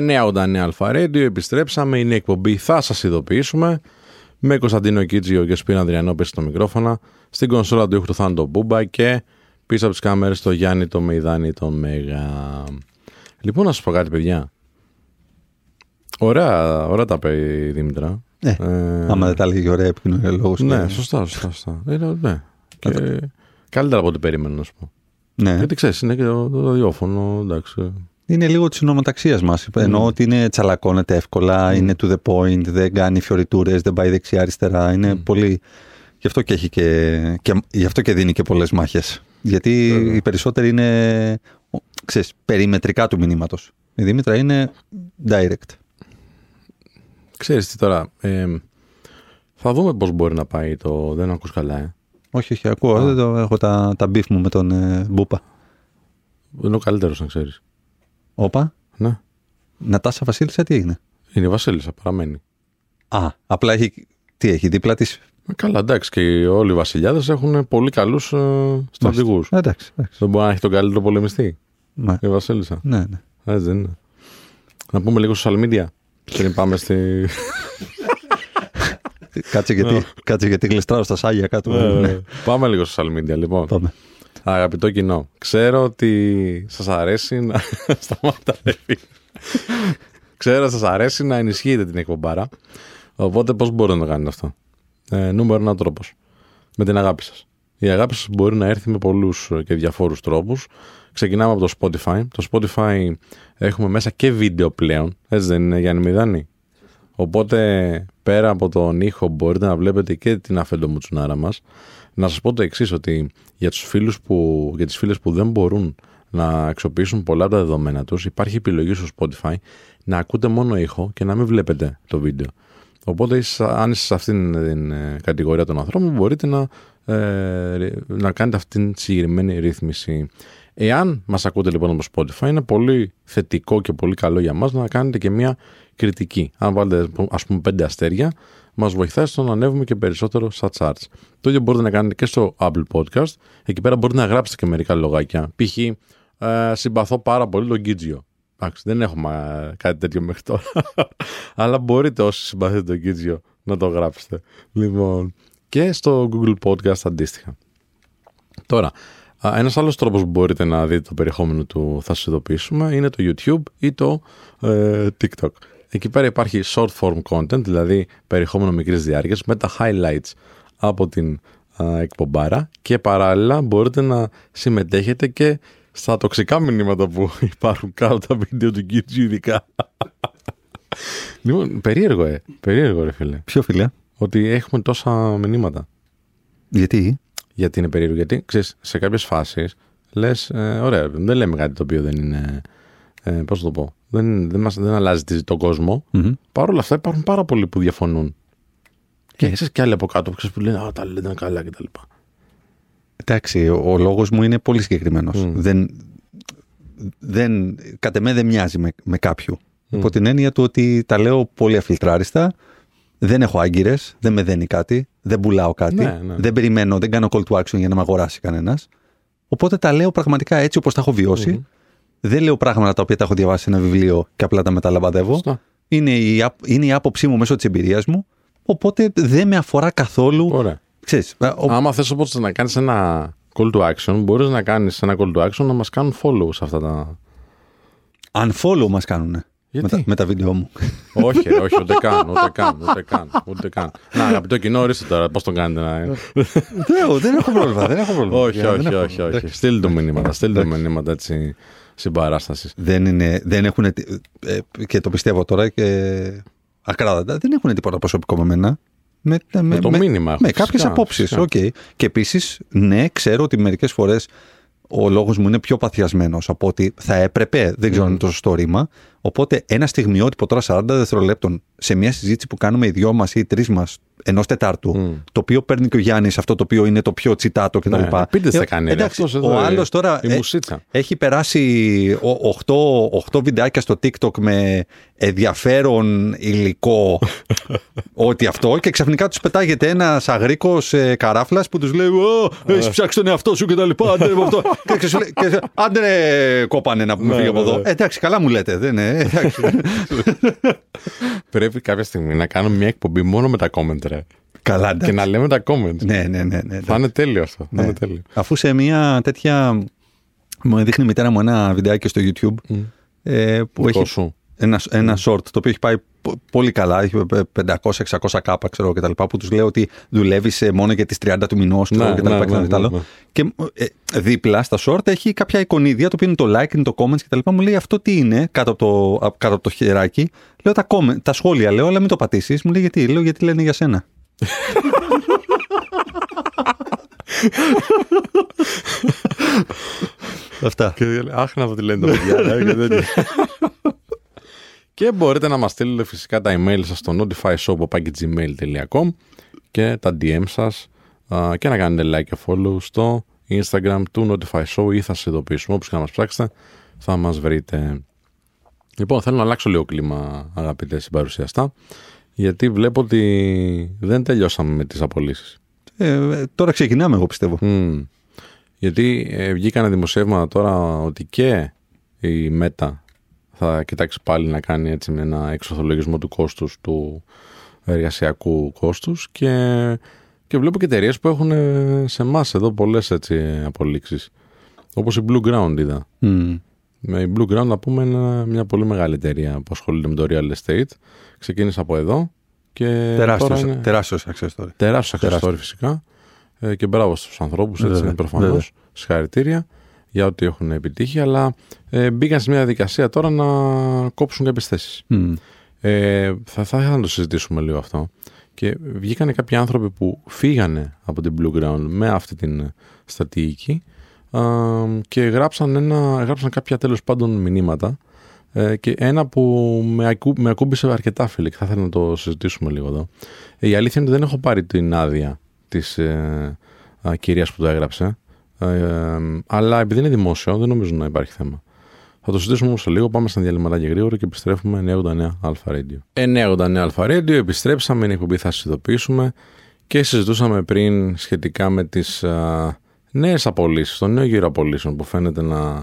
989 Αλφα Radio, επιστρέψαμε, είναι η εκπομπή, θα σας ειδοποιήσουμε με Κωνσταντίνο Κίτζιο και Σπίνα Ανδριανό πέσει στο μικρόφωνα, στην κονσόλα του ήχου του Θάνο Μπούμπα και πίσω από τις κάμερες το Γιάννη, το Μεϊδάνη, το Μέγα. Λοιπόν, να σας πω κάτι παιδιά. Ωραία, ωραία τα πει η Δήμητρα. Ναι, ε, άμα δεν τα λέγει ωραία επικοινωνία λόγος. Ναι, σωστά, σωστά. σωστά. Ε, ναι. Και... Καλύτερα από ό,τι περίμενα να σου πω. Ναι. Γιατί ξέρεις, είναι και το, το ραδιόφωνο, εντάξει. Είναι λίγο της ονομοταξίας μας. Mm. Εννοώ ότι είναι τσαλακώνεται εύκολα, mm. είναι to the point, δεν κάνει φιωριτούρες, δεν πάει δεξιά-αριστερά. Είναι mm. πολύ. Γι' αυτό και, έχει και, και, γι αυτό και δίνει και πολλές μάχες. Γιατί οι περισσότεροι είναι ξέρεις, περιμετρικά του μηνύματος. Η Δήμητρα είναι direct. Ξέρεις τι τώρα, ε, θα δούμε πώς μπορεί να πάει το «Δεν ακούς καλά», ε; Όχι, όχι, ακούω. Δεν το, έχω τα, τα beef μου με τον ε, Μπούπα. Είναι ο καλύτερος, να ξέρεις. Όπα. Ναι. Νατάσα Βασίλισσα, τι έγινε; Είναι η Βασίλισσα, παραμένει. Α, απλά έχει. Τι έχει, δίπλα της; Καλά, εντάξει, και όλοι οι βασιλιάδες έχουν πολύ καλούς ε, στρατηγούς. Εντάξει, εντάξει. Δεν μπορεί να έχει τον καλύτερο πολεμιστή. Ναι. Η Βασίλισσα. Ναι, ναι. Έτσι δεν είναι. Να πούμε λίγο social media. Πριν πάμε στη. κάτσε, γιατί, κάτσε γιατί γλιστράω στα σάγια κάτω. Ναι, ναι. Πάμε λίγο social media, λοιπόν. Πάμε. Αγαπητό κοινό, ξέρω ότι σας αρέσει να... Σταμάτα, Ξέρω ότι σας αρέσει να ενισχύετε την εκπομπάρα. Οπότε πώς μπορείτε να το κάνετε αυτό; Ε, νούμερο ένα τρόπος. Με την αγάπη σας. Η αγάπη σας μπορεί να έρθει με πολλούς και διαφόρους τρόπους. Ξεκινάμε από το Spotify. Το Spotify έχουμε μέσα και βίντεο πλέον. Έτσι δεν είναι Γιάννη Μηδάνη; Οπότε πέρα από τον ήχο μπορείτε να βλέπετε και την αφεντομουτσουνάρα μας. Να σας πω το εξής ότι για τους φίλους που, για τις φίλες που δεν μπορούν να αξιοποιήσουν πολλά από τα δεδομένα τους υπάρχει επιλογή στο Spotify να ακούτε μόνο ήχο και να μην βλέπετε το βίντεο. Οπότε αν είστε σε αυτήν την ε, κατηγορία των ανθρώπων μπορείτε να, ε, να κάνετε αυτήν τη συγκεκριμένη ρύθμιση. Εάν μας ακούτε λοιπόν από Spotify είναι πολύ θετικό και πολύ καλό για μας να κάνετε και μια κριτική. Αν βάλετε ας πούμε πέντε αστέρια μας βοηθάει στο να ανέβουμε και περισσότερο στα charts. Το ίδιο μπορείτε να κάνετε και στο Apple Podcast. Εκεί πέρα μπορείτε να γράψετε και μερικά λογάκια. Π.χ. Ε, συμπαθώ πάρα πολύ τον Κίτζιο. Εντάξει, δεν έχουμε ε, κάτι τέτοιο μέχρι τώρα. Αλλά μπορείτε όσοι συμπαθείτε τον Κίτζιο να το γράψετε. Λοιπόν, και στο Google Podcast αντίστοιχα. Τώρα, ένας άλλος τρόπος που μπορείτε να δείτε το περιεχόμενο του θα σας ειδοποιήσουμε είναι το YouTube ή το ε, TikTok. Εκεί πέρα υπάρχει short form content, δηλαδή περιεχόμενο μικρής διάρκειας με τα highlights από την α, εκπομπάρα και παράλληλα μπορείτε να συμμετέχετε και στα τοξικά μηνύματα που υπάρχουν κάτω τα βίντεο του Κίτζου ειδικά. λοιπόν, περίεργο, ε. Περίεργο, ρε φίλε. Ποιο φίλε; Ότι έχουμε τόσα μηνύματα. Γιατί; Γιατί είναι περίεργο. Γιατί, ξέρεις, σε κάποιες φάσεις λες, ε, ωραία, δεν λέμε κάτι το οποίο δεν είναι, ε, πώς το πω, δεν, δεν, μας, δεν αλλάζει τον κόσμο. Mm-hmm. Παρ' όλα αυτά υπάρχουν πάρα πολλοί που διαφωνούν. Και εσεί και άλλοι από κάτω που λένε Α, τα λένε καλά κτλ. Εντάξει, ο, ο λόγος μου είναι πολύ συγκεκριμένος. Mm. Δεν, δεν, κατ' εμέ δεν μοιάζει με, με κάποιου. Mm. Υπό την έννοια του ότι τα λέω πολύ αφιλτράριστα, δεν έχω άγκυρες, δεν με δένει κάτι, δεν πουλάω κάτι, ναι, ναι. δεν περιμένω, δεν κάνω call to action για να με αγοράσει κανένας. Οπότε τα λέω πραγματικά έτσι όπως τα έχω βιώσει. Mm-hmm. Δεν λέω πράγματα τα οποία τα έχω διαβάσει σε ένα βιβλίο και απλά τα μεταλαμπαδεύω. Είναι η, είναι η άποψή μου μέσω της εμπειρίας μου. Οπότε δεν με αφορά καθόλου. Ωραία. Ξέρεις, ο... Άμα θες οπότε να κάνεις ένα call to action, μπορείς να κάνεις ένα call to action να μας κάνουν follow σε αυτά τα. Unfollow μας κάνουν. Με τα, με τα βίντεο μου. όχι, όχι, ούτε καν, ούτε καν, ούτε καν, ούτε καν. Να, αγαπητό κοινό, ορίστε τώρα, πώς τον κάνετε να. δεν έχω πρόβλημα, δεν έχω πρόβλημα. όχι, όχι, όχι, όχι. Στείλτε το μηνύματα, στείλτε το μηνύματα έτσι συμπαράστασης. Δεν, είναι, δεν έχουν. Ε, και το πιστεύω τώρα και ακράδαντα, δεν έχουν τίποτα προσωπικό με μένα. Με, με, με το με, μήνυμα. Με κάποιες απόψεις. Okay. Και επίσης, ναι, ξέρω ότι μερικές φορές ο λόγος μου είναι πιο παθιασμένος από ότι θα έπρεπε. Δεν ξέρω αν είναι το σωστό ρήμα. Οπότε, ένα στιγμιότυπο τώρα 40 δευτερολέπτων σε μια συζήτηση που κάνουμε οι δυο μας ή οι τρεις μας ενός Τετάρτου, το οποίο παίρνει και ο Γιάννης, αυτό το οποίο είναι το πιο τσιτάτο κτλ. Ναι, πείτε θα Ε, κάνει. ρε. εντάξει, Αυτός ο εδώ, άλλος τώρα Η ε, μουσίτσα. έχει περάσει 8, 8 βιντεάκια στο TikTok με ενδιαφέρον υλικό, ό,τι αυτό, και ξαφνικά τους πετάγεται ένας αγρίκος ε, καράφλας που τους λέει: Ω, έχεις ψάξει τον εαυτό σου κτλ. Άντε ρε, με αυτό. και, και σου λέει, και, άντε ρε, κόπανε να πούμε Ναι, φύγει από ναι, εδώ. ναι. Ε, εντάξει, καλά μου λέτε. Δεν είναι. Εντάξει. Πρέπει κάποια στιγμή να κάνουμε μια εκπομπή μόνο με τα comment, ρε. καλά, Και εντάξει. να λέμε τα comments. Ναι, ναι, ναι. ναι, Θα είναι τέλειο αυτό. Θα Ναι. είναι τέλειο. Αφού σε μια τέτοια. Μου δείχνει η μητέρα μου ένα βιντεάκι στο YouTube ε, που Δικό έχει σου. ένα, ένα short το οποίο έχει πάει πο- πολύ καλά. Έχει 500-600 κάπα, ξέρω εγώ, κτλ. Που τους λέω ότι δουλεύει μόνο για τις 30 του μηνός Ναι, και τα ναι, λοιπά και ναι, τα ναι, άλλο. ναι. Και ε, δίπλα στα short έχει κάποια εικονίδια, το οποίο είναι το like, είναι το comments κτλ. Μου λέει αυτό τι είναι κάτω από το, α- κάτω από το χεράκι. Λέω τα, comment, τα σχόλια, λέω, αλλά μην το πατήσεις. Μου λέει γιατί, λέω γιατί λένε για σένα. Αυτά. Και λέει, αχ να δω τι λένε τα παιδιά. ρε, και τέτοια. και μπορείτε να μας στείλετε φυσικά τα email σας στο notifyshop.gmail.com και τα DM σας α, και να κάνετε like και follow στο Instagram του Notify Show ή θα σας ειδοποιήσουμε όπως και να μας ψάξετε θα μας βρείτε. Λοιπόν, θέλω να αλλάξω λίγο κλίμα αγαπητέ συμπαρουσιαστά γιατί βλέπω ότι δεν τελειώσαμε με τις απολύσεις. Ε, ε, τώρα ξεκινάμε, εγώ πιστεύω. Μμμ. Γιατί ε, βγήκανε δημοσιεύματα τώρα ότι και η ΜΕΤΑ θα κοιτάξει πάλι να κάνει έτσι με ένα εξορθολογισμό του κόστους του εργασιακού κόστους και, και βλέπω και εταιρείες που έχουν ε, σε εμάς εδώ πολλές έτσι απολύξεις. Όπως η Blue Ground είδα. Μμ. Με η Blue Ground να πούμε είναι μια πολύ μεγάλη εταιρεία που ασχολείται με το real estate. Ξεκίνησε από εδώ και τώρα Τεράστιος, είναι τεράστιος success story. τεράστιος accessory φυσικά ε, και μπράβο στους ανθρώπους έτσι Βέβαια, προφανώς βέβαια. συγχαρητήρια για ό,τι έχουν επιτύχει αλλά ε, μπήκαν σε μια διαδικασία τώρα να κόψουν κάποιες θέσεις Μμ. ε, θα, θα ήθελα να το συζητήσουμε λίγο αυτό και βγήκαν κάποιοι άνθρωποι που φύγανε από την Blue Ground με αυτή την στρατηγική α, και γράψαν, ένα, γράψαν κάποια τέλος πάντων μηνύματα ε, και ένα που με, ακού, με ακούμπησε αρκετά φίλε και θα ήθελα να το συζητήσουμε λίγο εδώ. Ε, η αλήθεια είναι ότι δεν έχω πάρει την άδεια της ε, α, κυρίας που το έγραψε ε, αλλά επειδή είναι δημόσιο δεν νομίζω να υπάρχει θέμα. Θα το συζητήσουμε όμως σε λίγο. Πάμε στα διαλυματάκια γρήγορα και επιστρέφουμε 989 Αλφα Radio. 989 Αλφα Radio, επιστρέψαμε, είναι η εκπομπή, θα σας ειδοποιήσουμε και συζητούσαμε πριν σχετικά με τις νέες απολύσεις, τον νέο γύρο απολύσεων που φαίνεται να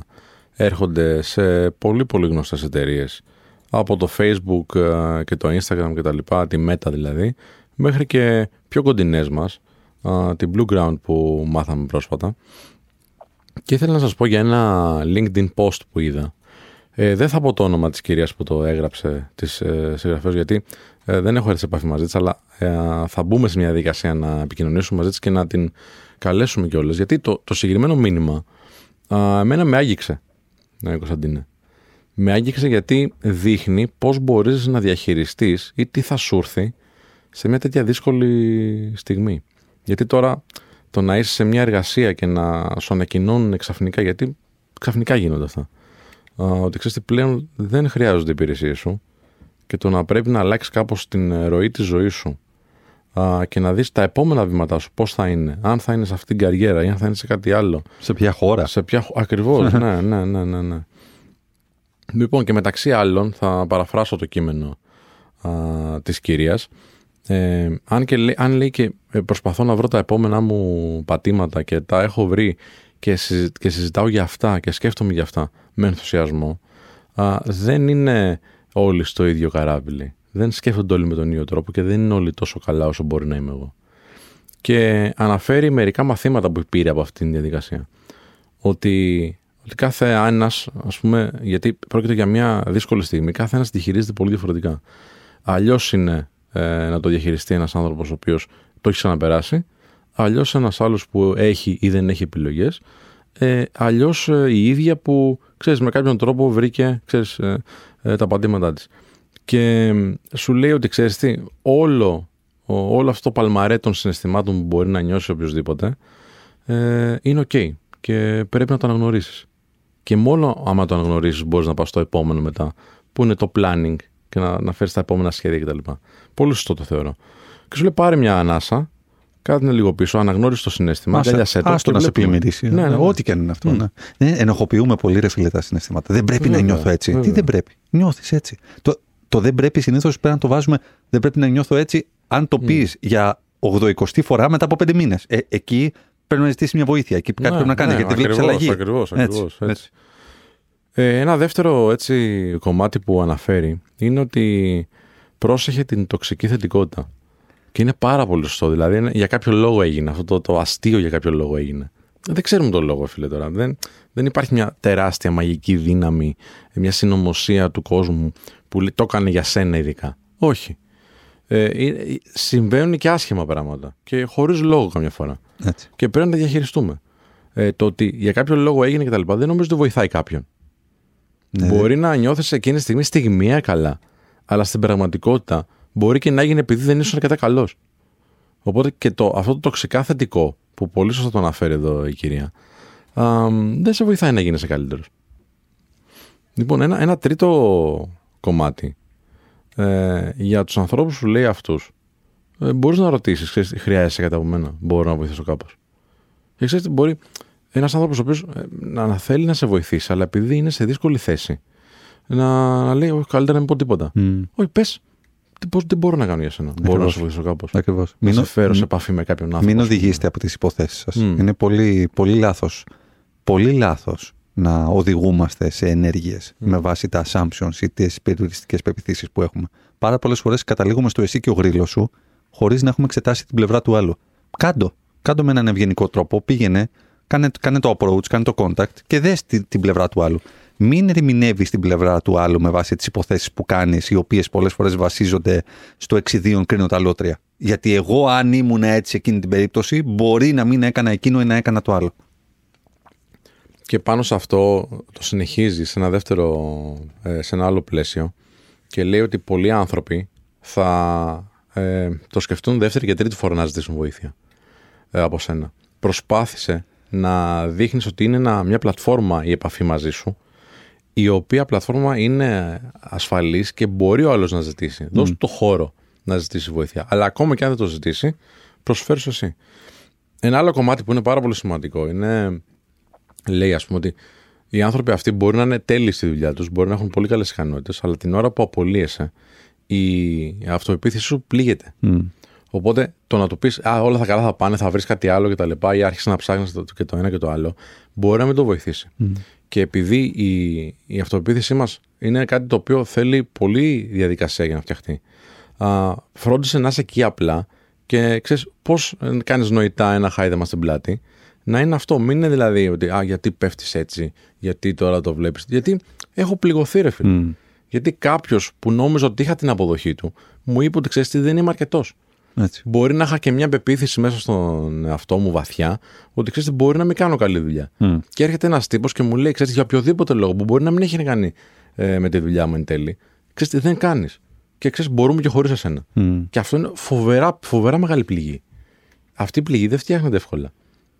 έρχονται σε πολύ πολύ γνωστές εταιρείες από το Facebook α, και το Instagram και τα λοιπά, τη Meta δηλαδή, μέχρι και πιο κοντινές μας, α, την Blue Ground που μάθαμε πρόσφατα. Και ήθελα να σας πω για ένα LinkedIn post που είδα. Ε, δεν θα πω το όνομα της κυρίας που το έγραψε τις ε, συγγραφές γιατί ε, δεν έχω έρθει σε επαφή μαζί της αλλά ε, θα μπούμε σε μια διαδικασία να επικοινωνήσουμε μαζί της και να την καλέσουμε κιόλας γιατί το, το συγκεκριμένο μήνυμα α, εμένα με άγγιξε ναι, Κωνσταντίνε. Με άγγιξε γιατί δείχνει πώς μπορείς να διαχειριστείς ή τι θα σου έρθει σε μια τέτοια δύσκολη στιγμή. Γιατί τώρα το να είσαι σε μια εργασία και να σου ανακοινώνουν ξαφνικά, γιατί ξαφνικά γίνονται αυτά. Α, ότι ξέρεις τι πλέον δεν χρειάζονται οι υπηρεσίες σου και το να πρέπει να αλλάξεις κάπως την ροή της ζωής σου α, και να δεις τα επόμενα βήματά σου πώς θα είναι, αν θα είναι σε αυτήν την καριέρα ή αν θα είναι σε κάτι άλλο. Σε ποια χώρα. Σε ποια... Ακριβώς, ναι, ναι, ναι, ναι, ναι. Λοιπόν, και μεταξύ άλλων θα παραφράσω το κείμενο α, της κυρίας. Ε, αν, και, λέ- αν λέει και ε, προσπαθώ να βρω τα επόμενά μου πατήματα και τα έχω βρει και, συζη- και συζητάω για αυτά και σκέφτομαι για αυτά με ενθουσιασμό, α, δεν είναι όλοι στο ίδιο καράβιλι. Δεν σκέφτονται όλοι με τον ίδιο τρόπο και δεν είναι όλοι τόσο καλά όσο μπορεί να είμαι εγώ. Και αναφέρει μερικά μαθήματα που πήρε από αυτή τη διαδικασία. Ότι, ότι κάθε ένας, ας πούμε, γιατί πρόκειται για μια δύσκολη στιγμή, κάθε ένας τη χειρίζεται πολύ διαφορετικά. Αλλιώς είναι ε, να το διαχειριστεί ένας άνθρωπος ο οποίος το έχει ξαναπεράσει, αλλιώς ένας άλλος που έχει ή δεν έχει επιλογές, ε, αλλιώς η ίδια που ξέρεις με κάποιον τρόπο βρήκε ξέρεις, ε, ε, τα πατήματά της. Και ε, σου λέει ότι ξέρεις τι, όλο, ο- όλο αυτό το παλμαρέ των συναισθημάτων που μπορεί να νιώσει οποιοδήποτε ε, είναι οκ και πρέπει να το αναγνωρίσεις. Και μόνο άμα το αναγνωρίσεις μπορείς να πας στο επόμενο μετά, που είναι το planning και να, να φέρεις τα επόμενα σχέδια κτλ. Πολύ σωστό το θεωρώ. Και σου λέει πάρε μια ανάσα, κάτω λίγο πίσω, αναγνώρισε το συνέστημα, αγκαλιάσέ το. Άστο και να σε βλέπουμε. πλημμυρίσει. Ναι, ναι, ναι. Ό,τι και αν είναι αυτό. Ναι. Ναι, ενοχοποιούμε πολύ ρε φίλε τα συναισθήματα. Δεν πρέπει Βέβαια, να νιώθω έτσι. Τι βέβαια. δεν πρέπει; Νιώθεις έτσι. Το, το δεν πρέπει συνήθως πρέπει να το βάζουμε. Δεν πρέπει να νιώθω έτσι αν το πεις για 80 φορά μετά από 5 μήνες. Ε, εκεί πρέπει να ζητήσεις μια βοήθεια. Εκεί κάτι Ναι, πρέπει να κάνει ναι, γιατί βλέπεις ακριβώς, αλλαγή. ακριβώς, Έτσι, ακριβώς, έτσι. έτσι. Ε, ένα δεύτερο έτσι, κομμάτι που αναφέρει είναι ότι πρόσεχε την τοξική θετικότητα. Και είναι πάρα πολύ σωστό. Δηλαδή, είναι- για κάποιο λόγο έγινε αυτό. Το, το αστείο για κάποιο λόγο έγινε. Δεν ξέρουμε τον λόγο, φίλε τώρα. Δεν, δεν υπάρχει μια τεράστια μαγική δύναμη, μια συνωμοσία του κόσμου που λέει, το έκανε για σένα ειδικά. Όχι. Ε, ε, συμβαίνουν και άσχημα πράγματα. Και χωρίς λόγο καμιά φορά. Έτσι. Και πρέπει να τα διαχειριστούμε. Ε, το ότι για κάποιο λόγο έγινε κτλ. δεν νομίζω ότι βοηθάει κάποιον. Ναι. Μπορεί να νιώθεις εκείνη τη στιγμή στιγμιαία καλά, αλλά στην πραγματικότητα μπορεί και να έγινε επειδή δεν ήσουν αρκετά καλός. Οπότε και το, αυτό το τοξικά θετικό, που πολύ σωστά το αναφέρει εδώ η κυρία, α, δεν σε βοηθάει να γίνεσαι καλύτερος. Λοιπόν, ένα, ένα τρίτο κομμάτι ε, για τους ανθρώπους που λέει αυτούς. Ε, μπορείς να ρωτήσεις, χρειάζεσαι κάτι από μένα. Μπορώ να βοηθήσω κάπως. Και ξέρεις, τι, μπορεί ένας άνθρωπος ο οποίος να, να θέλει να σε βοηθήσει, αλλά επειδή είναι σε δύσκολη θέση, να, να λέει: Όχι, καλύτερα να μην πω τίποτα. Μμ. Όχι, πες. Τι, πώς, τι μπορώ να κάνω για σένα. Μπορώ να σε βοηθήσω κάπως. Ακριβώς. Να Μην, σε ο- φέρω σε μ- επαφή με κάποιον άνθρωπο. μην ας πούμε. οδηγήσετε από τις υποθέσεις σας. Μμ. Είναι πολύ, πολύ λάθος. Πολύ λάθος να οδηγούμαστε σε ενέργειες με βάση τα assumptions ή τις περιοριστικές πεπιθήσεις που έχουμε. Πάρα πολλές φορές καταλήγουμε στο εσύ και ο γρήλος σου χωρίς να έχουμε εξετάσει την πλευρά του άλλου. Κάντο. Κάντο με έναν ευγενικό τρόπο. Πήγαινε, κάνε, κάνε το approach, κάνε το contact και δες την, την πλευρά του άλλου. Μην ερμηνεύεις την πλευρά του άλλου με βάση τις υποθέσεις που κάνεις, οι οποίες πολλές φορές βασίζονται στο εξιδίον κρίνω τα λότρια. Γιατί εγώ, αν ήμουν έτσι εκείνη την περίπτωση, μπορεί να μην έκανα εκείνο ή να έκανα το άλλο. Και πάνω σε αυτό το συνεχίζεις σε ένα δεύτερο, ε, σε ένα άλλο πλαίσιο και λέει ότι πολλοί άνθρωποι θα ε, το σκεφτούν δεύτερη και τρίτη φορά να ζητήσουν βοήθεια ε, από σένα. Προσπάθησε να δείχνεις ότι είναι ένα, μια πλατφόρμα η επαφή μαζί σου η οποία πλατφόρμα είναι ασφαλής και μπορεί ο άλλος να ζητήσει. Δώσ' του το χώρο να ζητήσει βοήθεια. Αλλά ακόμα και αν δεν το ζητήσει, προσφέρεις εσύ. Ένα άλλο κομμάτι που είναι πάρα πολύ σημαντικό είναι λέει ας πούμε ότι οι άνθρωποι αυτοί μπορεί να είναι τέλειοι στη δουλειά τους, μπορεί να έχουν πολύ καλές ικανότητες, αλλά την ώρα που απολύεσαι η αυτοεπίθεση σου πλήγεται. Οπότε το να του πεις Α, όλα θα καλά θα πάνε, θα βρεις κάτι άλλο κτλ. ή άρχισε να ψάχνεις το, και το ένα και το άλλο, μπορεί να μην το βοηθήσει. Και επειδή η, η αυτοεπίθεσή μας είναι κάτι το οποίο θέλει πολλή διαδικασία για να φτιαχτεί, α, φρόντισε να είσαι εκεί απλά και ξέρεις πώς ε, κάνεις νοητά ένα χάιδεμα στην πλάτη, να είναι αυτό. Μην είναι δηλαδή ότι α, γιατί πέφτεις έτσι, γιατί τώρα το βλέπεις. Γιατί έχω πληγωθεί ρε φίλε. Γιατί κάποιος που νόμιζε ότι είχα την αποδοχή του, μου είπε ότι ξέρεις τι, δεν είμαι αρκετός. Έτσι. Μπορεί να είχα και μια πεποίθηση μέσα στον εαυτό μου βαθιά, ότι ξέρεις, μπορεί να μην κάνω καλή δουλειά. Και έρχεται ένας τύπος και μου λέει, ξέρεις, για οποιοδήποτε λόγο που μπορεί να μην έχει να κάνει ε, με τη δουλειά μου εν τέλει, ξέρεις τι δεν κάνεις. Και ξέρεις, μπορούμε και χωρίς εσένα. Και αυτό είναι φοβερά, φοβερά μεγάλη πληγή. Αυτή η πληγή δεν φτιάχνεται εύκολα.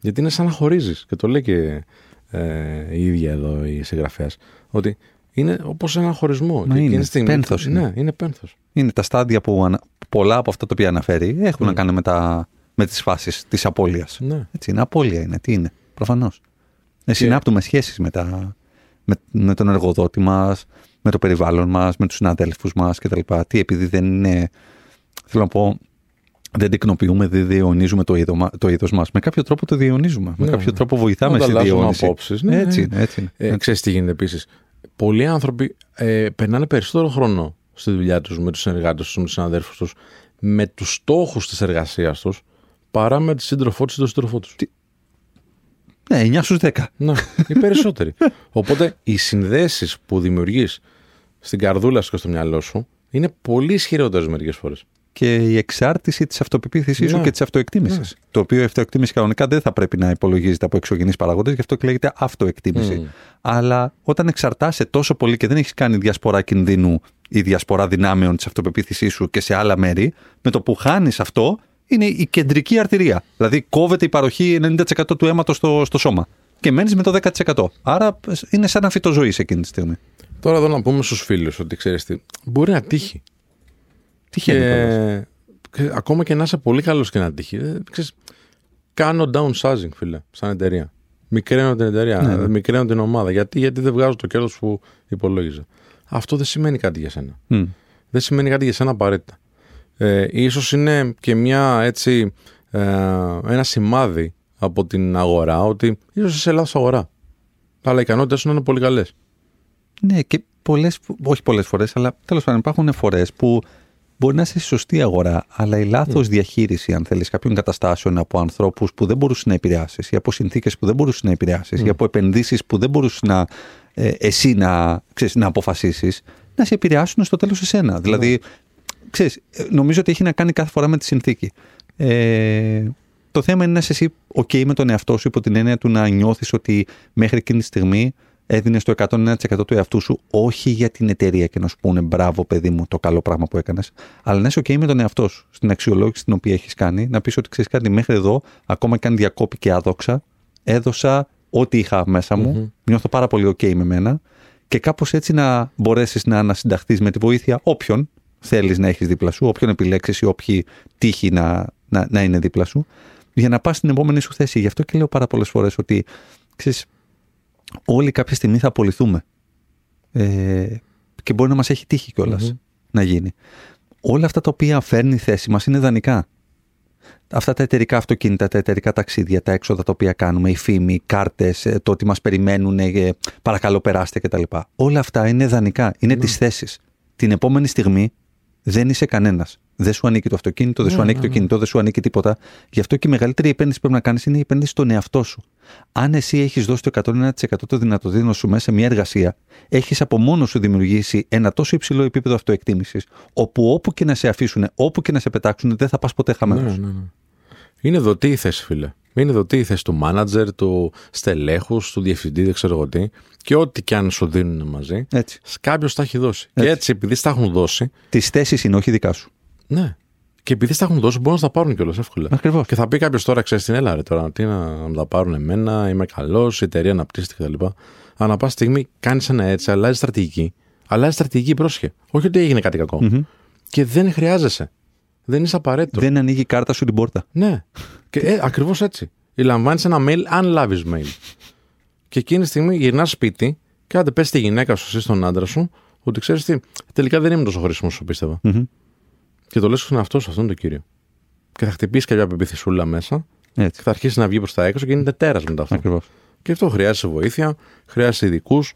Γιατί είναι σαν να χωρίζεις. Και το λέει και ε, η ίδια εδώ η συγγραφέας. Ότι είναι όπως ένα χωρισμό. Μα και εκείνη είναι. τη στιγμή- Πένθος είναι. Ναι, είναι πένθος. Είναι τα στάδια που ανα- πολλά από αυτά τα οποία αναφέρει έχουν να κάνουν με, τα... με τις φάσεις της απώλειας. Ναι. Έτσι είναι, απώλεια είναι. Τι είναι, προφανώς. Ε, συνάπτουμε σχέσεις με, τα... με... με τον εργοδότη μας, με το περιβάλλον μας, με τους συναδέλφους μας κτλ. Τι, επειδή δεν είναι, θέλω να πω, δεν τεκνοποιούμε, δεν διαιωνίζουμε το, είδωμα, το είδος μας. Με κάποιο τρόπο το διαιωνίζουμε. Με Ναι. κάποιο τρόπο βοηθάμε στη Ανταλλάσσουμε διαιώνιση. απόψεις. Ναι, έτσι, ναι. είναι, έτσι είναι. Ε, ξέρεις τι γίνεται επίσης. Πολλοί άνθρωποι ε, περνάνε περισσότερο χρόνο στη δουλειά τους, με τους συνεργάτες τους, με τους συναδέλφου τους, με τους στόχους της εργασίας τους, παρά με τη σύντροφό του ή τον σύντροφό τους. Ναι, 9 στους 10. Ναι, οι περισσότεροι. Οπότε οι συνδέσεις που δημιουργείς στην καρδούλα σου και στο μυαλό σου είναι πολύ ισχυρότερες μερικές φορές. Και η εξάρτηση της αυτοπεποίθησής σου Ναι. και της αυτοεκτίμησης. Ναι. Το οποίο η αυτοεκτίμηση κανονικά δεν θα πρέπει να υπολογίζεται από εξωγενείς παραγόντες, γι' αυτό και λέγεται αυτοεκτίμηση. Mm. Αλλά όταν εξαρτάσαι τόσο πολύ και δεν έχεις κάνει διασπορά κινδύνου ή διασπορά δυνάμεων της αυτοπεποίθησής σου και σε άλλα μέρη, με το που χάνεις αυτό, είναι η κεντρική αρτηρία. Δηλαδή κόβεται η παροχή 90% του αίματος στο, στο σώμα. Και μένεις με το 10%. Άρα είναι σαν να φυτοζωή εκείνη τη στιγμή. Τώρα εδώ να πούμε στους φίλους ότι ξέρεις τι, μπορεί να τύχει. Τυχαίνει. κιόλας. Και και ακόμα και να είσαι πολύ καλός και να τύχει. ε, ξέρεις, κάνω downsizing, φίλε, σαν εταιρεία. Μικραίνω την εταιρεία, Ναι, ναι. μικραίνω την ομάδα. Γιατί, γιατί δεν βγάζω το κέρδο που υπολόγιζα. Αυτό δεν σημαίνει κάτι για σένα. Μμ. Δεν σημαίνει κάτι για σένα απαραίτητα. Ε, ίσως είναι και μια έτσι, ε, ένα σημάδι από την αγορά ότι ίσως είσαι λάθος αγορά. Αλλά οι ικανότητες σου να είναι πολύ καλές. Ναι, και πολλές, όχι πολλές φορές, αλλά τέλος πάντων υπάρχουν φορές που μπορεί να είσαι στη σωστή αγορά, αλλά η λάθος διαχείριση, αν θέλεις, κάποιων καταστάσεων από ανθρώπους που δεν μπορούσες να επηρεάσεις ή από συνθήκες που δεν μπορούσες να επηρεάσεις ή από επενδύσεις που δεν μπορούσες να, ε, εσύ να, ξέρεις, να αποφασίσεις, να σε επηρεάσουν στο τέλος εσένα. Δηλαδή, ξέρεις, ε, νομίζω ότι έχει να κάνει κάθε φορά με τη συνθήκη. Ε, το θέμα είναι να είσαι εσύ ok με τον εαυτό σου υπό την έννοια του να νιώθεις ότι μέχρι εκείνη τη στιγμή έδινε το 101% του εαυτού σου, όχι για την εταιρεία και να σου πούνε μπράβο, παιδί μου, το καλό πράγμα που έκανες, αλλά να είσαι OK με τον εαυτό σου, στην αξιολόγηση την οποία έχεις κάνει, να πεις ότι ξέρεις κάτι, μέχρι εδώ, ακόμα και αν διακόπη και άδοξα, έδωσα ό,τι είχα μέσα μου, νιώθω πάρα πολύ OK με μένα και κάπως έτσι να μπορέσεις να ανασυνταχθείς με τη βοήθεια όποιον θέλεις να έχεις δίπλα σου, όποιον επιλέξεις ή όποιοι τύχει να, να, να είναι δίπλα σου, για να πας στην επόμενη σου θέση. Γι' αυτό και λέω πάρα πολλές φορές ότι ξέρεις, όλοι κάποια στιγμή θα απολυθούμε. Ε, και μπορεί να μας έχει τύχει κιόλας να γίνει. Όλα αυτά τα οποία φέρνει η θέση μας είναι δανεικά. Αυτά τα εταιρικά αυτοκίνητα, τα εταιρικά ταξίδια, τα έξοδα τα οποία κάνουμε, οι φήμοι, οι κάρτες, ε, το ότι μας περιμένουν, ε, παρακαλώ περάστε κτλ. Όλα αυτά είναι δανεικά, είναι τις θέσεις. Την επόμενη στιγμή δεν είσαι κανένας. Δεν σου ανήκει το αυτοκίνητο, δεν σου ανήκει το κινητό, δεν σου ανήκει τίποτα. Γι' αυτό και η μεγαλύτερη επένδυση που πρέπει να κάνεις είναι η επένδυση στον εαυτό σου. Αν εσύ έχεις δώσει το 101% των δυνατοτήτων σου μέσα σε μια εργασία, έχεις από μόνος σου δημιουργήσει ένα τόσο υψηλό επίπεδο αυτοεκτίμησης, όπου όπου και να σε αφήσουν, όπου και να σε πετάξουν, δεν θα πας ποτέ χαμένος. Ναι, ναι, ναι. Είναι δοτή η θέση, φίλε; Είναι δοτή η θέση του μάνατζερ, του στελέχου, του διευθυντή, δεν ξέρω εγώ τι. Και ό,τι και αν σου δίνουν μαζί, Έτσι. κάποιος τα έχει δώσει. Και έτσι, επειδή τα έχουν δώσει, Τις θέσεις είναι, όχι δικά σου. ναι. Και επειδή τα έχουν δώσει, μπορούν να τα πάρουν κιόλας εύκολα. Ακριβώς. Και θα πει κάποιος τώρα, ξέρεις την έλα, ρε, τώρα, τι να, να μου τα πάρουν εμένα, είμαι καλός, η εταιρεία αναπτύσσεται κτλ. Ανά πάση στιγμή κάνεις ένα έτσι, αλλάζει στρατηγική. Αλλάζει στρατηγική, πρόσχε. Όχι ότι έγινε κάτι κακό. Και δεν χρειάζεσαι. Δεν είσαι απαραίτητο. Δεν ανοίγει η κάρτα σου την πόρτα. Ναι. Και ε, ακριβώς έτσι. Λαμβάνεις ένα mail, αν λάβεις mail. Και εκείνη τη στιγμή γυρνάς σπίτι και άντε πες στη γυναίκα σου, εσύ στον άντρα σου, ότι ξέρεις τι, τελικά δεν είμαι τόσο χρήσιμος όσο πίστευα. Μμμ. Και το λες στον εαυτό σου, αυτό είναι το κύριο. Και θα χτυπήσεις κάποια πεποίθησούλα μέσα Έτσι. και θα αρχίσεις να βγει προς τα έξω και γίνεται τέρας μετά αυτό. Ακριβώς. Και αυτό χρειάζεσαι βοήθεια, χρειάζεσαι ειδικούς,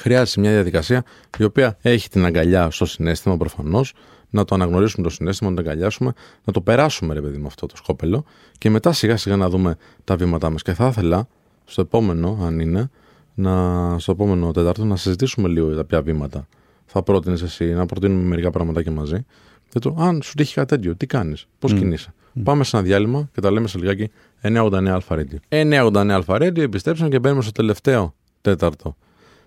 χρειάζεσαι μια διαδικασία η οποία έχει την αγκαλιά στο συνέστημα προφανώς, να το αναγνωρίσουμε το συνέστημα, να το αγκαλιάσουμε, να το περάσουμε ρε παιδί με αυτό το σκόπελο και μετά σιγά σιγά να δούμε τα βήματά μας. Και θα ήθελα στο επόμενο, αν είναι, να, στο επόμενο Τετάρτο να συζητήσουμε λίγο για τα ποια βήματα θα πρότεινες εσύ, να προτείνουμε μερικά πραγματάκια μαζί. Και το, αν σου τύχει κάτι τέτοιο, τι κάνεις, πώς κινείσαι. Πάμε σε ένα διάλειμμα και τα λέμε σε λιγάκι 989 Αλφα Radio. 989 Αλφα Radio, επιστρέψαμε και μπαίνουμε στο τελευταίο τέταρτο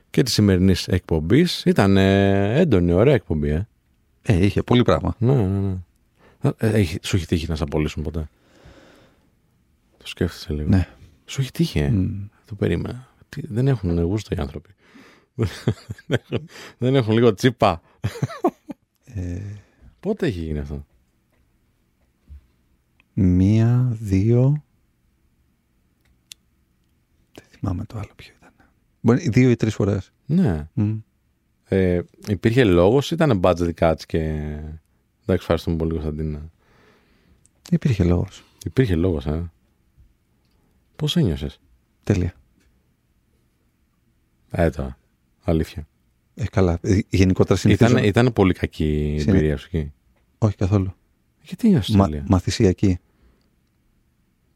και της σημερινής εκπομπής. Ήταν ε, έντονη, ωραία εκπομπή, ε. Ε, είχε πολύ πράγμα. Ναι, ναι, ναι. Ε, έχει- σου έχει τύχει να σε απολύσουν ποτέ; Το σκέφτεσαι λίγο. Ναι. Σου έχει τύχει, ε; Το περίμενα. Τι, δεν έχουν γούστο οι άνθρωποι. δεν, έχουν, δεν έχουν λίγο τσίπα. Ε, Πότε έχει γίνει αυτό; μία, δύο. Δεν θυμάμαι το άλλο ποιο ήταν. Μπορεί δύο ή τρεις φορές. Ναι. Ε, υπήρχε λόγος, ήταν budget cuts και. Εντάξει, ευχαριστούμε πολύ, Κωνσταντίνα. Υπήρχε λόγος. Υπήρχε λόγος, ε. Πώς ένιωσες; Τέλεια. Ε, τώρα. Αλήθεια. Ε, καλά. Ε, Γενικότερα συνηθίζω. Ήταν, ήταν πολύ κακή η Συνε- εμπειρία σου εκεί. Όχι καθόλου. Γιατί νιώσες Μα, τέλεια; μαθησιακή.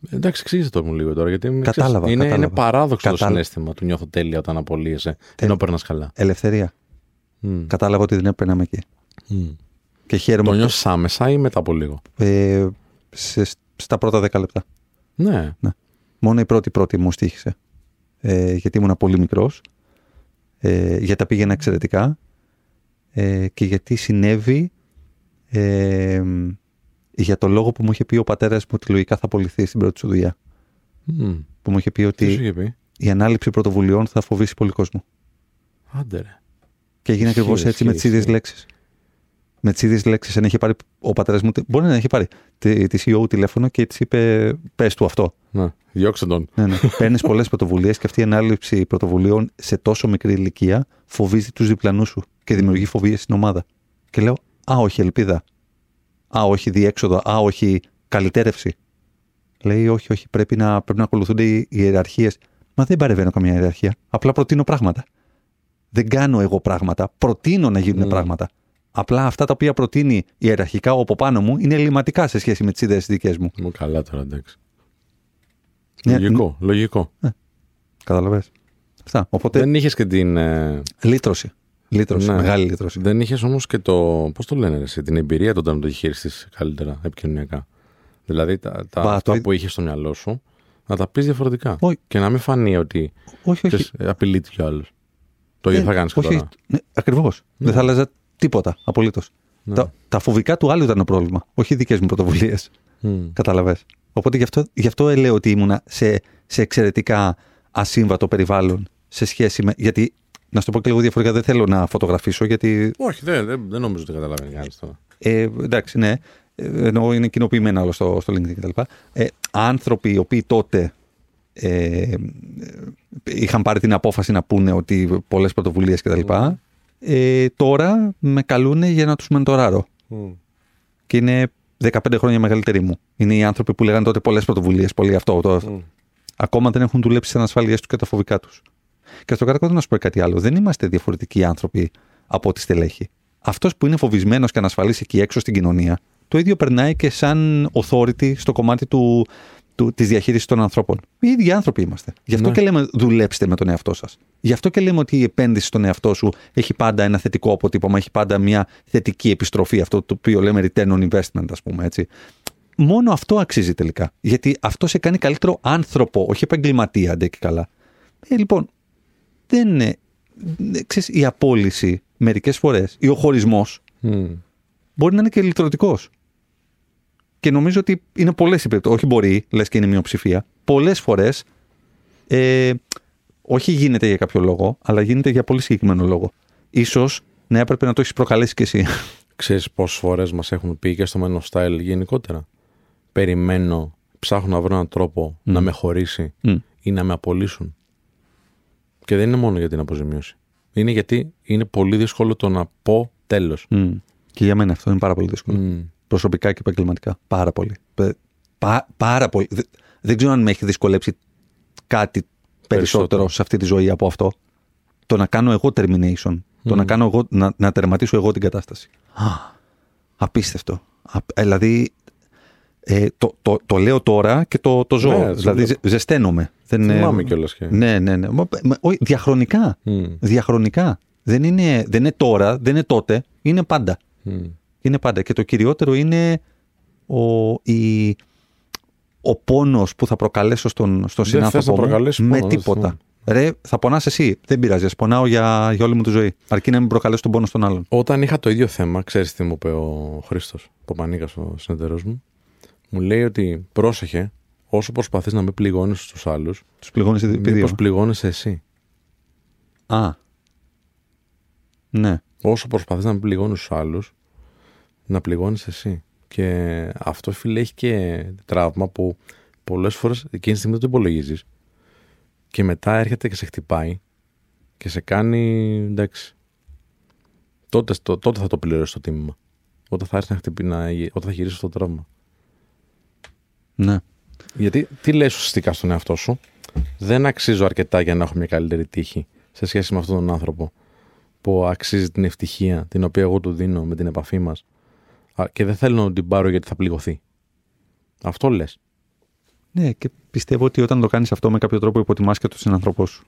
Εντάξει, εξήγησε το μου λίγο τώρα. Γιατί είμαι- Κατάλαβα, ξέρεις, είναι, κατάλαβα. είναι παράδοξο το Κατάλαβα. συνέστημα του νιώθω τέλεια όταν απολύεσαι. Ενώ περνάς καλά. Ελευθερία. Μμ. Κατάλαβα ότι δεν έπαιρναμε εκεί. Μμ. Και χαίρομαι. Το που- νιώθει άμεσα ή μετά από λίγο; Ε, σε, στα πρώτα δέκα λεπτά. Ναι. Μόνο η πρώτη πρώτη μου στήχησε. Ε, γιατί ήμουν πολύ μικρός. Ε, γιατί τα πήγαινα εξαιρετικά. Ε, και γιατί συνέβη ε, για το λόγο που μου είχε πει ο πατέρας μου ότι λογικά θα απολυθεί στην πρώτη σου δουλειά. Μμ. Που μου είχε πει Τι ότι σου είχε πει; η ανάληψη πρωτοβουλειών θα φοβήσει πολύ κόσμο. Άντε ρε. Και έγινε Ισχύει, ακριβώ έτσι με τις ισχύει, ίδιες ισχύει. λέξεις. με τις ίδιες λέξεις, αν είχε πάρει ο πατέρας μου. Μπορεί να είχε πάρει τη, τη CEO τηλέφωνο και της είπε: Πες του αυτό. Να, διώξε τον. Ναι, ναι. Παίρνεις πολλές πρωτοβουλίες και αυτή η ανάληψη πρωτοβουλίων σε τόσο μικρή ηλικία φοβίζει τους διπλανούς σου και δημιουργεί φοβίες στην ομάδα. Και λέω: Α, όχι, ελπίδα. Α, όχι, διέξοδο. Α, όχι, καλυτέρευση. Λέει: Όχι, όχι, πρέπει να, πρέπει να ακολουθούνται οι ιεραρχίες. Μα δεν παρεβαίνω καμία ιεραρχία. Απλά προτείνω πράγματα. Δεν κάνω εγώ πράγματα. Προτείνω να γίνουν Mm. πράγματα. Απλά αυτά τα οποία προτείνει ιεραρχικά ο από πάνω μου είναι ελληματικά σε σχέση με τις ιδέες δικές μου. Μου καλά τώρα, εντάξει. Ναι, λογικό, λογικό. Καταλαβέ. Αυτά. Οπότε Δεν είχες και την. ε, λύτρωση. Λύτρωση. Ναι. Μεγάλη λύτρωση. δεν είχες όμως και το. Πώς το λένε, ρε, εσύ, την εμπειρία τότε να το χειριστείς καλύτερα επικοινωνιακά. Δηλαδή τα, τα Μπα, αυτά το- που είχες στο μυαλό σου να τα πεις διαφορετικά. Όχι. Και να μην φανεί ότι Όχι, όχι. ξέρεις, απειλείται κι άλλος. Το ίδιο Ε, θα κάνεις και όχι, τώρα. Ναι, Ακριβώς. Δεν θα άλλαζα τίποτα απολύτως. Ναι. Τα, τα φοβικά του άλλου ήταν το πρόβλημα. Όχι οι δικές μου πρωτοβουλίες. Μμ. Καταλαβέ. Οπότε γι' αυτό, γι αυτό λέω ότι ήμουνα σε, σε εξαιρετικά ασύμβατο περιβάλλον σε σχέση με. Γιατί, να σου το πω και λίγο διαφορετικά, δεν θέλω να φωτογραφίσω, γιατί. Όχι, δεν, δεν, δεν νομίζω ότι καταλαβαίνει κανείς τώρα. Ε, εντάξει, ναι. Ε, Ενώ είναι κοινοποιημένα όλα στο, στο LinkedIn κτλ. Ε, άνθρωποι οι οποίοι τότε ε, ε, είχαν πάρει την απόφαση να πούνε ότι πολλές πρωτοβουλίες κτλ. Ε, τώρα με καλούν για να τους μεντοράρω. Και είναι 15 χρόνια μεγαλύτεροι μου. Είναι οι άνθρωποι που λέγανε τότε πολλές πρωτοβουλίες, πολύ αυτό. Το, Ακόμα δεν έχουν δουλέψει τι ανασφάλειές τους και τα φοβικά τους. Και στο κάτω να σου πω κάτι άλλο. Δεν είμαστε διαφορετικοί άνθρωποι από ό,τι στελέχη. Αυτός που είναι φοβισμένος και ανασφαλής εκεί έξω στην κοινωνία, το ίδιο περνάει και σαν authority στο κομμάτι του, του, της διαχείρισης των ανθρώπων. Οι ίδιοι άνθρωποι είμαστε. Γι' αυτό Ναι. και λέμε δουλέψτε με τον εαυτό σας. Γι' αυτό και λέμε ότι η επένδυση στον εαυτό σου έχει πάντα ένα θετικό αποτύπωμα, έχει πάντα μια θετική επιστροφή, αυτό το οποίο λέμε return on investment, ας πούμε έτσι. Μόνο αυτό αξίζει τελικά. Γιατί αυτό σε κάνει καλύτερο άνθρωπο, όχι επαγγελματία, αντέ και καλά. Ε, λοιπόν, δεν είναι. ε, Ξέρεις, η απόλυση μερικές φορές ή ο χωρισμός Μμ. μπορεί να είναι και λυτρωτικό. Και νομίζω ότι είναι πολλές οι περιπτώσει. Όχι μπορεί, λες και είναι μειοψηφία. Πολλές φορές. Ε, όχι γίνεται για κάποιο λόγο, αλλά γίνεται για πολύ συγκεκριμένο λόγο. Ίσως να έπρεπε να το έχεις προκαλέσει κι εσύ. Ξέρεις πόσες φορές μας έχουν πει και στο Men of Style γενικότερα. Περιμένω, ψάχνω να βρω έναν τρόπο να με χωρίσει Μμ. ή να με απολύσουν. Και δεν είναι μόνο για την αποζημίωση. Είναι γιατί είναι πολύ δύσκολο το να πω τέλος. Μμ. Και για μένα αυτό είναι πάρα πολύ δύσκολο. Μμ. Προσωπικά και επαγγελματικά. Πάρα πολύ. Πε- Πα, πάρα πολύ. Δε- δεν ξέρω αν με έχει δυσκολέψει κάτι περισσότερο, Περισσότερο. σε αυτή τη ζωή από αυτό. Το να κάνω εγώ termination. Το να, κάνω εγώ, να, να τερματίσω εγώ την κατάσταση. Α, απίστευτο. Α, δηλαδή, ε, το, το, το λέω τώρα και το, το ζω. Ναι, το δηλαδή, βλέπω. ζε- ζεσταίνομαι. Δεν, ε, Θυμάμαι κιόλας και... Ναι, ναι, ναι. Μα- μα- όχι, διαχρονικά. Μμ. Διαχρονικά. Δεν είναι, δεν είναι τώρα, δεν είναι τότε. Είναι πάντα. Μμ. Είναι πάντα. Και το κυριότερο είναι ο, η, ο πόνος που θα προκαλέσω στον, στον Δεν θες συνάνθρωπο να μου προκαλέσεις με πόνο, δεν τίποτα. θες, Ρε, θα πονάς εσύ. Δεν πειράζει. Ας πονάω για, για όλη μου τη ζωή. Αρκεί να μην προκαλέσω τον πόνο στον άλλον. Όταν είχα το ίδιο θέμα, ξέρεις τι μου είπε ο Χρήστος Παπανίκας, ο συνεταιρός μου, μου λέει ότι πρόσεχε, όσο προσπαθείς να μην πληγώνεις τους άλλους, Τους πληγώνεις επειδή δύο. μήπως πληγώνεσαι εσύ. Α. Ναι. Όσο προσπαθείς να μην πληγώνεις τους άλλους, να πληγώνεις εσύ. Και αυτό, φίλε, έχει και τραύμα που πολλές φορές εκείνη τη στιγμή δεν το υπολογίζεις. Και μετά έρχεται και σε χτυπάει και σε κάνει, εντάξει, τότε, στο- τότε θα το πληρώσεις το τίμημα. Όταν θα έρθει να χτυπεί, να, όταν θα γυρίσει αυτό το τραύμα. Ναι. Γιατί τι λες ουσιαστικά στον εαυτό σου, δεν αξίζω αρκετά για να έχω μια καλύτερη τύχη σε σχέση με αυτόν τον άνθρωπο που αξίζει την ευτυχία την οποία εγώ του δίνω με την επαφή μας Α, και δεν θέλω να την πάρω γιατί θα πληγωθεί. Αυτό λες. Ναι, και πιστεύω ότι όταν το κάνεις αυτό με κάποιο τρόπο υποτιμάς και τον συνανθρωπό σου.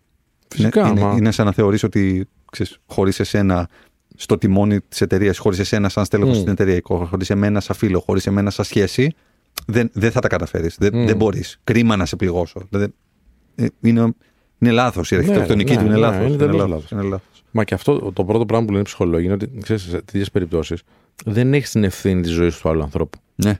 Φυσικά, είναι, μα- είναι, είναι σαν να θεωρείς ότι ξέρεις, χωρίς εσένα στο τιμόνι της εταιρεία, χωρίς εσένα σαν στέλεχος Μμ. στην εταιρεία, χωρίς εμένα σαν φίλο, χωρίς εμένα σαν σχέση, δεν, δεν θα τα καταφέρεις. Δεν, Μμ. δεν μπορείς. Κρίμα να σε πληγώσω. Δηλαδή, ε, είναι, είναι λάθος. Η Ναι, αρχιτεκτονική ναι, του είναι ναι, λάθος. είναι Είναι τελείως λάθος. λάθος. Είναι λάθος. Μα και αυτό το πρώτο πράγμα που λένε οι ψυχολόγοι είναι ότι ξέρεις, σε τέτοιε περιπτώσει δεν έχεις την ευθύνη της ζωής του άλλου ανθρώπου. Ναι,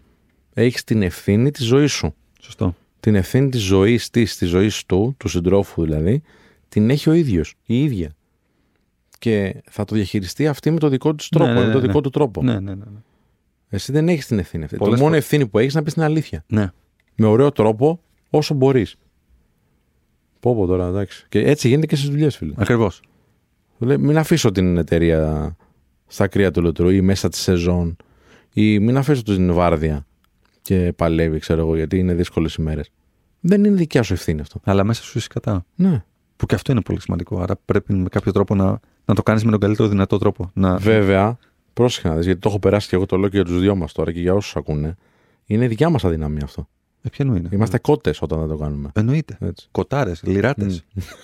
Έχεις την ευθύνη της ζωής σου. σωστό. Την ευθύνη της ζωής της, της ζωής του, του συντρόφου δηλαδή, την έχει ο ίδιος, η ίδια. και θα το διαχειριστεί αυτή με το δικό του τρόπο, Ναι, ναι, με το ναι. δικό του τρόπο. Ναι, ναι, ναι. ναι. Εσύ δεν έχεις την ευθύνη αυτή. Πολλές το μόνο φορές. ευθύνη που έχεις να πεις την αλήθεια. ναι. Με ωραίο τρόπο όσο μπορείς. Πω πω τώρα, εντάξει. Και έτσι γίνεται και στις δουλειές, φίλε. Ακριβώς. Λέει, μην αφήσω την εταιρεία στα κρύα του λωτρού ή μέσα της σεζόν ή μην αφήσω την βάρδια και παλεύει, ξέρω εγώ, γιατί είναι δύσκολες ημέρες. Δεν είναι δικιά σου ευθύνη αυτό. Αλλά μέσα σου είσαι κατά. Ναι. Που και αυτό είναι πολύ σημαντικό. Άρα πρέπει με κάποιο τρόπο να, να το κάνεις με τον καλύτερο δυνατό τρόπο. Να... Βέβαια, πρόσεχε να δεις, γιατί το έχω περάσει και εγώ το λέω και για τους δυο μας τώρα και για όσους ακούνε. Είναι δικιά μας αδυναμία αυτό. Ε, ποιανού είναι. Είμαστε κότες όταν δεν το κάνουμε. Εννοείται. Έτσι. Κοτάρες, λιράτες.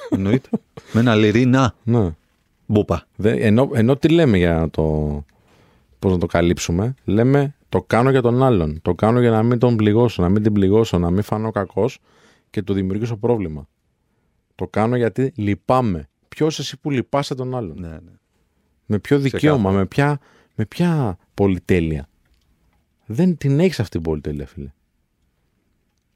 Εννοείται. με ένα λυρί να. Ναι. Μπούπα. Δε, ενώ, ενώ τι λέμε για να το. Πώς να το καλύψουμε, λέμε το κάνω για τον άλλον. Το κάνω για να μην τον πληγώσω, να μην την πληγώσω, να μην φανώ κακός και του δημιουργήσω πρόβλημα. Το κάνω γιατί λυπάμαι. Ποιος εσύ που λυπάσαι τον άλλον; Ναι, ναι. Με ποιο δικαίωμα, με ποια, με ποια πολυτέλεια; Δεν την έχεις αυτή την πολυτέλεια, φίλε.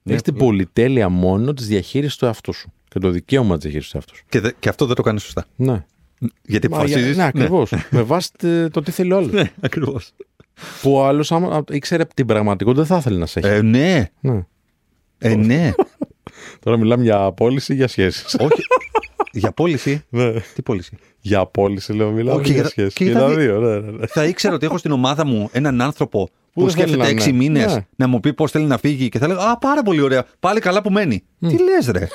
Ναι, έχεις την πολύ. πολυτέλεια μόνο της διαχείρισης του εαυτού σου. Και το δικαίωμα της διαχείρισης του εαυτού σου. Και, δε- και αυτό δεν το κάνεις σωστά. Ναι. Γιατί Μα, για- αποφασίζει. ναι, ακριβώς. με βάση τε- το τι θέλει ο άλλος. Ναι, ακριβώς. που ο άλλος, άμα ήξερε την πραγματικότητα, δεν θα ήθελε να σε έχει. Ε, ναι. Ναι. Ε, ναι. Τώρα μιλάμε για πώληση ή για σχέσεις. Όχι. Για πώληση; ναι. Τι πώληση; Για πώληση, λέω, μιλάμε Όχι, για για- σχέσεις. και Και για τα τα δύο, ναι, ναι, ναι. θα ήξερα ότι έχω στην ομάδα μου έναν άνθρωπο που, δεν θέλει σκέφτεται να- έξι ναι. μήνες Ναι. να μου πει πώς θέλει να φύγει και θα λέω Α, πάρα πολύ ωραία. Πάλι καλά που μένει. Τι λες, ρε;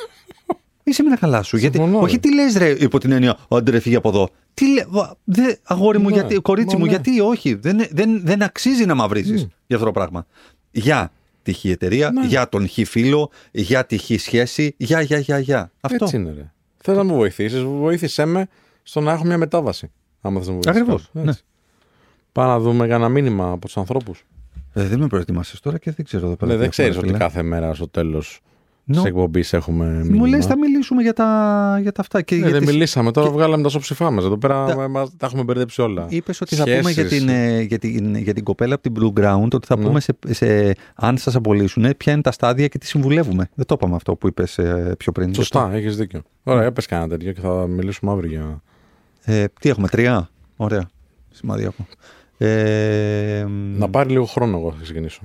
Είσαι με τα καλά σου. Γιατί, Συμφωνώ, όχι ρε. τι λες, ρε, υπό την έννοια Άντρε, φύγει από εδώ. Τι λέ, βα- δε, αγόρι μου, Ναι, γιατί, κορίτσι μα μου, ναι. γιατί όχι. Δεν, δεν, δεν αξίζει να μαυρίζεις για αυτό το πράγμα. Για τη χ εταιρεία, Ναι. για τον χ φίλο, για τη χ σχέση, για, για, για, για. Αυτό. Έτσι είναι, ρε. Θες να μου βοηθήσεις, βοήθησέ με στο να έχω μια μετάβαση. Άμα θες να μου βοηθήσεις. Ακριβώς, ναι. Πάμε να δούμε κανένα μήνυμα από τους ανθρώπους. Ε, δεν με προετοιμάσαι τώρα και δεν ξέρω εδώ πέρα. Ναι, τι δεν ξέρεις έχουμε, ότι φίλε. κάθε μέρα στο τέλος Νο. τη εκπομπής έχουμε μήνυμα. Μου λες θα μιλήσουμε για τα, για τα αυτά. Και Ναι, για δεν τις- μιλήσαμε, τώρα βγάλαμε τα σοψηφά μας. Εδώ πέρα Τα- μας- τα έχουμε μπερδέψει όλα. Είπες ότι θα πούμε για Σχέσεις. την, ε, για, την, για την κοπέλα από την Blue Ground, ότι θα Ναι. πούμε σε, σε, αν σας απολύσουν, ποια είναι τα στάδια και τι συμβουλεύουμε. Δεν το είπαμε αυτό που είπες πιο πριν. Σωστά, έχεις δίκιο. Ωραία, έπες κανένα τέτοιο και θα μιλήσουμε αύριο για. Ε, τι έχουμε, τρία; Ωραία. Σημαδιακό. Ε, Να πάρει λίγο χρόνο, εγώ θα ξεκινήσω.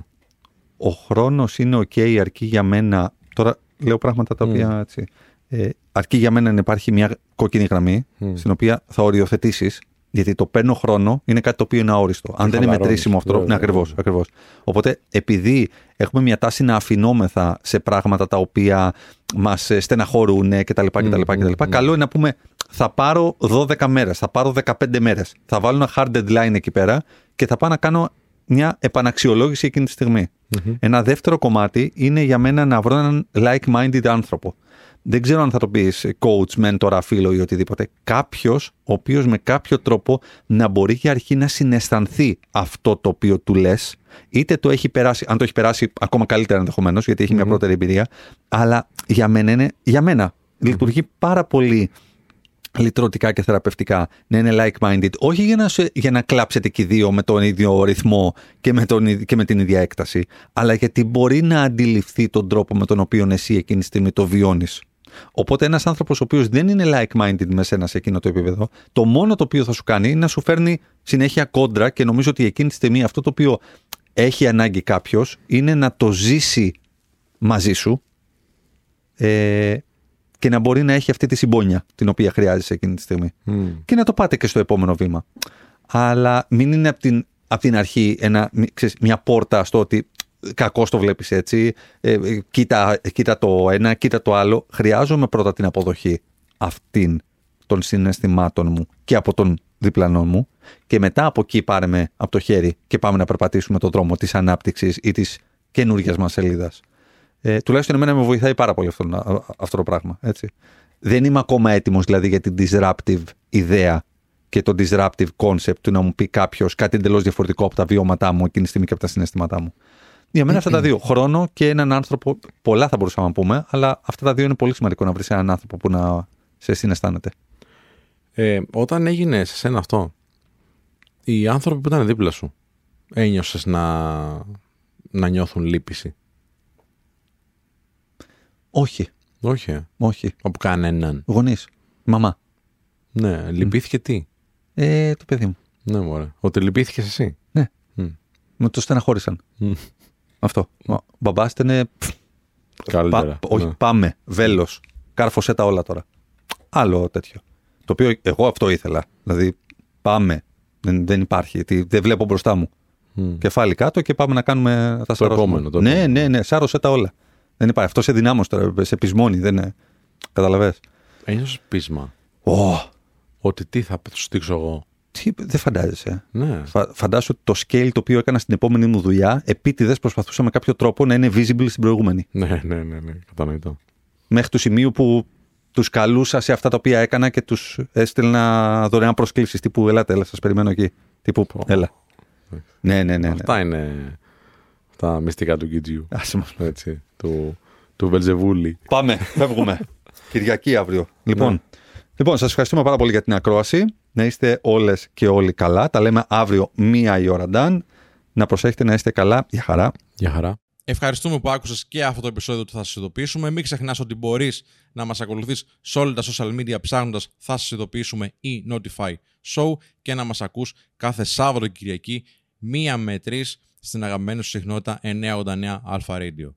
ο χρόνος είναι ok, αρκεί για μένα. Τώρα λέω πράγματα τα οποία έτσι. Ε, αρκεί για μένα να υπάρχει μια κόκκινη γραμμή, Μμ. στην οποία θα οριοθετήσεις. Γιατί το παίρνω χρόνο είναι κάτι το οποίο είναι αόριστο. Αν δεν είναι χαλαρώνεις. μετρήσιμο αυτό. Βέβαια, Ναι, ακριβώς. βέβαια. Ακριβώς. Οπότε, επειδή έχουμε μια τάση να αφινόμεθα σε πράγματα τα οποία μας στεναχωρούν κτλ. κτλ, Μμ, κτλ μμ, καλό είναι να πούμε θα πάρω 12 μέρες, θα πάρω 15 μέρες. Θα βάλω ένα hard deadline εκεί πέρα και θα πάω να κάνω μια επαναξιολόγηση εκείνη τη στιγμή. Ένα δεύτερο κομμάτι είναι για μένα να βρω έναν like-minded άνθρωπο. Δεν ξέρω αν θα το πεις coach, mentor, φίλο ή οτιδήποτε. Κάποιος ο οποίος με κάποιο τρόπο να μπορεί για αρχή να συναισθανθεί αυτό το οποίο του λες, είτε το έχει περάσει, αν το έχει περάσει ακόμα καλύτερα ενδεχομένως, γιατί έχει μια πρώτερη εμπειρία. Αλλά για μένα, είναι, για μένα λειτουργεί πάρα πολύ λυτρωτικά και θεραπευτικά να είναι like-minded, όχι για να, σε- για να κλάψετε και οι δύο με τον ίδιο ρυθμό και με, τον, ιδ- και με την ίδια έκταση, αλλά γιατί μπορεί να αντιληφθεί τον τρόπο με τον οποίο εσύ εκείνη τη στιγμή το βιώνεις. Οπότε ένας άνθρωπος ο οποίος δεν είναι like-minded με σένα σε εκείνο το επίπεδο, το μόνο το οποίο θα σου κάνει είναι να σου φέρνει συνέχεια κόντρα και νομίζω ότι εκείνη τη στιγμή αυτό το οποίο έχει ανάγκη κάποιος είναι να το ζήσει μαζί σου ε, και να μπορεί να έχει αυτή τη συμπόνια την οποία χρειάζεσαι εκείνη τη στιγμή. Και να το πάτε και στο επόμενο βήμα. Αλλά μην είναι από την, απ' την αρχή ένα, μη- ξέρεις, μια πόρτα στο ότι κακό το βλέπεις έτσι, ε, ε, κοίτα, κοίτα το ένα, κοίτα το άλλο. Χρειάζομαι πρώτα την αποδοχή αυτήν των συναισθημάτων μου και από τον διπλανό μου και μετά από εκεί πάρε με από το χέρι και πάμε να περπατήσουμε τον δρόμο της ανάπτυξης ή της καινούργιας μας σελίδας. Ε, τουλάχιστον εμένα με βοηθάει πάρα πολύ αυτό, να- αυτό το πράγμα. Έτσι. Δεν είμαι ακόμα έτοιμος δηλαδή για την disruptive ιδέα και το disruptive concept του να μου πει κάποιος κάτι εντελώς διαφορετικό από τα βιώματά μου εκείνη τη στιγμή και από τα συναισθήματά μου. Για μένα αυτά τα δύο. Χρόνο και έναν άνθρωπο. Πολλά θα μπορούσαμε να πούμε, αλλά αυτά τα δύο είναι πολύ σημαντικό να βρεις έναν άνθρωπο που να σε συναισθάνεται. Ε, όταν έγινε σε σένα αυτό, οι άνθρωποι που ήταν δίπλα σου, ένιωσες να, να νιώθουν λύπηση; Όχι, Όχι, ε; όχι. από κανέναν. Γονείς. Μαμά. Ναι, λυπήθηκε τι; Ε, το παιδί μου. Ναι, μωρέ. Ότι λυπήθηκες εσύ; Ναι. Μμ. Με το στεναχώρησαν. Μμ. Αυτό. Ο μπαμπάς ήταν. πφ, Καλύτερα. πα- όχι, Ναι. πάμε. Βέλος. Κάρφωσέ τα όλα τώρα. Άλλο τέτοιο. Το οποίο εγώ αυτό ήθελα. Δηλαδή, πάμε. Δεν, δεν υπάρχει. Τι, δεν βλέπω μπροστά μου. Μμ. Κεφάλι κάτω και πάμε να κάνουμε τα σαρώσουμε. επόμενο, το ναι, επόμενο. ναι, ναι. Σάρωσε τα όλα. Δεν υπάρχει. Αυτός σε δυνάμωση τώρα. Σε πεισμόνι. Δεν είναι. Καταλαβες. Ένιωσες πείσμα. Ω, Ότι τι θα σου στήξω εγώ. τι, δεν φαντάζεσαι. Ναι. Φα- Φαντάσου ότι το scale το οποίο έκανα στην επόμενη μου δουλειά, επίτηδες προσπαθούσα με κάποιο τρόπο να είναι visible στην προηγούμενη. Ναι, ναι, ναι, ναι. Κατανοητό. Μέχρι του σημείου που τους καλούσα σε αυτά τα οποία έκανα και τους έστελνα δωρεάν προσκλήσεις. Τύπου, ελάτε, έλα, σας περιμένω εκεί. Τύπου, έλα. Ναι, ναι, ναι. ναι. Αυτά είναι τα μυστικά του Κιτζιού. Άσε μας. Έτσι. Του, του Βελζεβούλη. Πάμε, φεύγουμε. Κυριακή αύριο. Λοιπόν, Ναι. λοιπόν σας ευχαριστούμε πάρα πολύ για την ακρόαση. Να είστε όλες και όλοι καλά. Τα λέμε αύριο μία η ώρα, Νταν. Να προσέχετε να είστε καλά. Για χαρά. Γεια χαρά. Ευχαριστούμε που άκουσες και αυτό το επεισόδιο του Θα Σας Ειδοποιήσουμε. Μην ξεχνάς ότι μπορείς να μας ακολουθείς σε όλα τα social media ψάχνοντας Θα Σας Ειδοποιήσουμε ή Notify Show και να μας ακούς κάθε Σάββατο και Κυριακή μία με τρεις στην αγαπημένη σου συχνότητα 989 Alpha Radio.